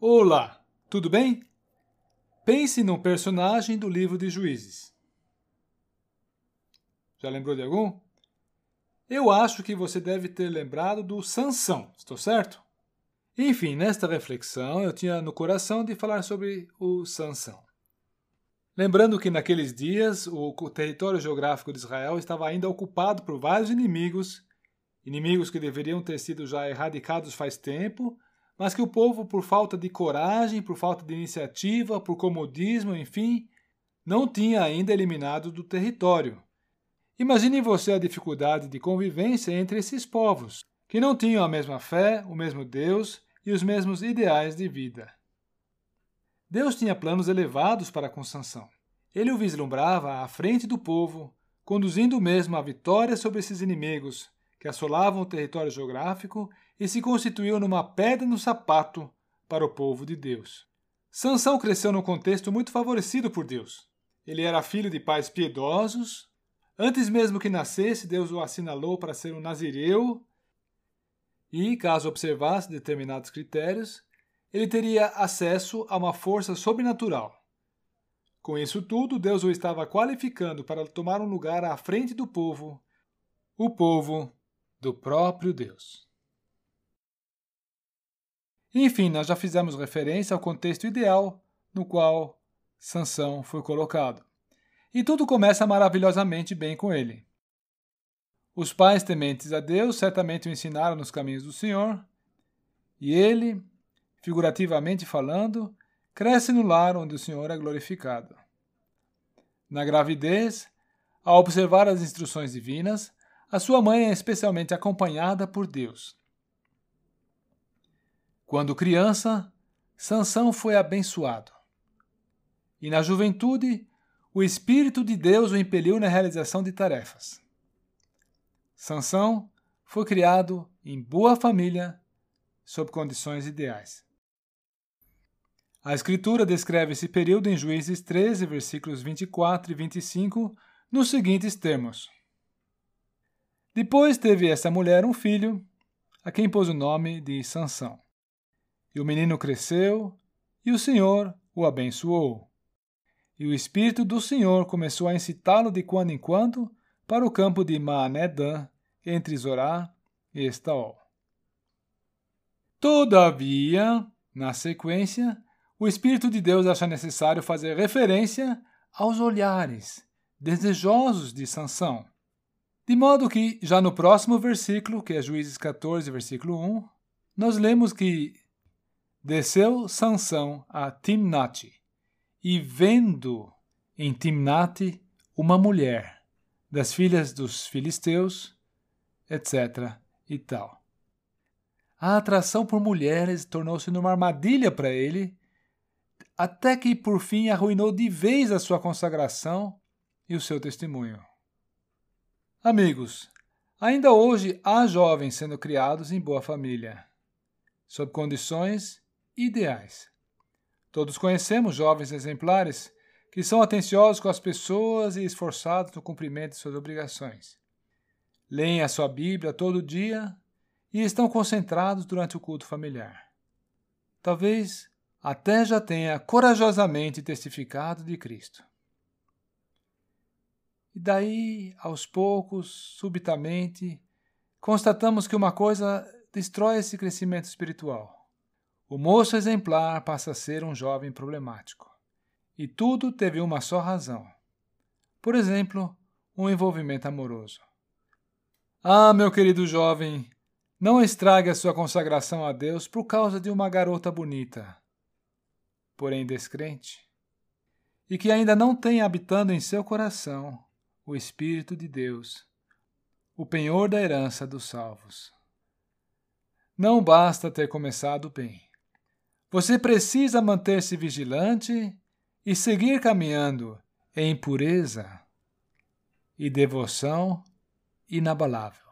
Olá, tudo bem? Pense num personagem do livro de Juízes. Já lembrou de algum? Eu acho que você deve ter lembrado do Sansão, estou certo? Enfim, nesta reflexão eu tinha no coração de falar sobre o Sansão. Lembrando que naqueles dias o território geográfico de Israel estava ainda ocupado por vários inimigos, inimigos que deveriam ter sido já erradicados faz tempo, mas que o povo, por falta de coragem, por falta de iniciativa, por comodismo, enfim, não tinha ainda eliminado do território. Imagine você a dificuldade de convivência entre esses povos, que não tinham a mesma fé, o mesmo Deus e os mesmos ideais de vida. Deus tinha planos elevados para com Sansão. Ele o vislumbrava à frente do povo, conduzindo mesmo à vitória sobre esses inimigos que assolavam o território geográfico e se constituiu numa pedra no sapato para o povo de Deus. Sansão cresceu num contexto muito favorecido por Deus. Ele era filho de pais piedosos. Antes mesmo que nascesse, Deus o assinalou para ser um nazireu. E, caso observasse determinados critérios, ele teria acesso a uma força sobrenatural. Com isso tudo, Deus o estava qualificando para tomar um lugar à frente do povo, o povo do próprio Deus. Enfim, nós já fizemos referência ao contexto ideal no qual Sansão foi colocado. E tudo começa maravilhosamente bem com ele. Os pais tementes a Deus certamente o ensinaram nos caminhos do Senhor, e ele, figurativamente falando, cresce no lar onde o Senhor é glorificado. Na gravidez, ao observar as instruções divinas, a sua mãe é especialmente acompanhada por Deus. Quando criança, Sansão foi abençoado. E na juventude, o Espírito de Deus o impeliu na realização de tarefas. Sansão foi criado em boa família, sob condições ideais. A Escritura descreve esse período em Juízes 13, versículos 24 e 25, nos seguintes termos: Depois teve essa mulher um filho, a quem pôs o nome de Sansão. E o menino cresceu, e o Senhor o abençoou. E o Espírito do Senhor começou a incitá-lo de quando em quando para o campo de Maanedã, entre Zorá e Estaol. Todavia, na sequência, o Espírito de Deus acha necessário fazer referência aos olhares desejosos de Sansão. De modo que, já no próximo versículo, que é Juízes 14, versículo 1, nós lemos que Desceu Sansão a Timnate, e vendo em Timnate uma mulher das filhas dos filisteus, etc. e tal. A atração por mulheres tornou-se numa armadilha para ele, até que por fim arruinou de vez a sua consagração e o seu testemunho. Amigos, ainda hoje há jovens sendo criados em boa família, sob condições ideais. Todos conhecemos jovens exemplares que são atenciosos com as pessoas e esforçados no cumprimento de suas obrigações. Leem a sua Bíblia todo dia e estão concentrados durante o culto familiar. Talvez até já tenha corajosamente testificado de Cristo. E daí, aos poucos, subitamente, constatamos que uma coisa destrói esse crescimento espiritual. O moço exemplar passa a ser um jovem problemático. E tudo teve uma só razão. Por exemplo, um envolvimento amoroso. Ah, meu querido jovem, não estrague a sua consagração a Deus por causa de uma garota bonita, porém descrente, e que ainda não tem habitando em seu coração o Espírito de Deus, o penhor da herança dos salvos. Não basta ter começado bem. Você precisa manter-se vigilante e seguir caminhando em pureza e devoção inabalável.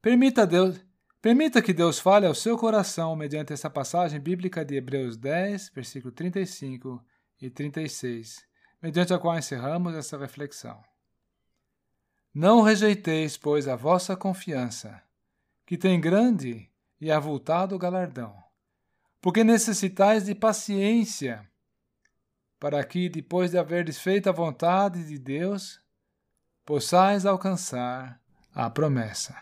Permita Deus, permita que Deus fale ao seu coração mediante essa passagem bíblica de Hebreus 10, versículo 35 e 36, mediante a qual encerramos essa reflexão. Não rejeiteis, pois, a vossa confiança, que tem grande e avultado galardão porque necessitais de paciência, para que, depois de haverdes feito a vontade de Deus, possais alcançar a promessa.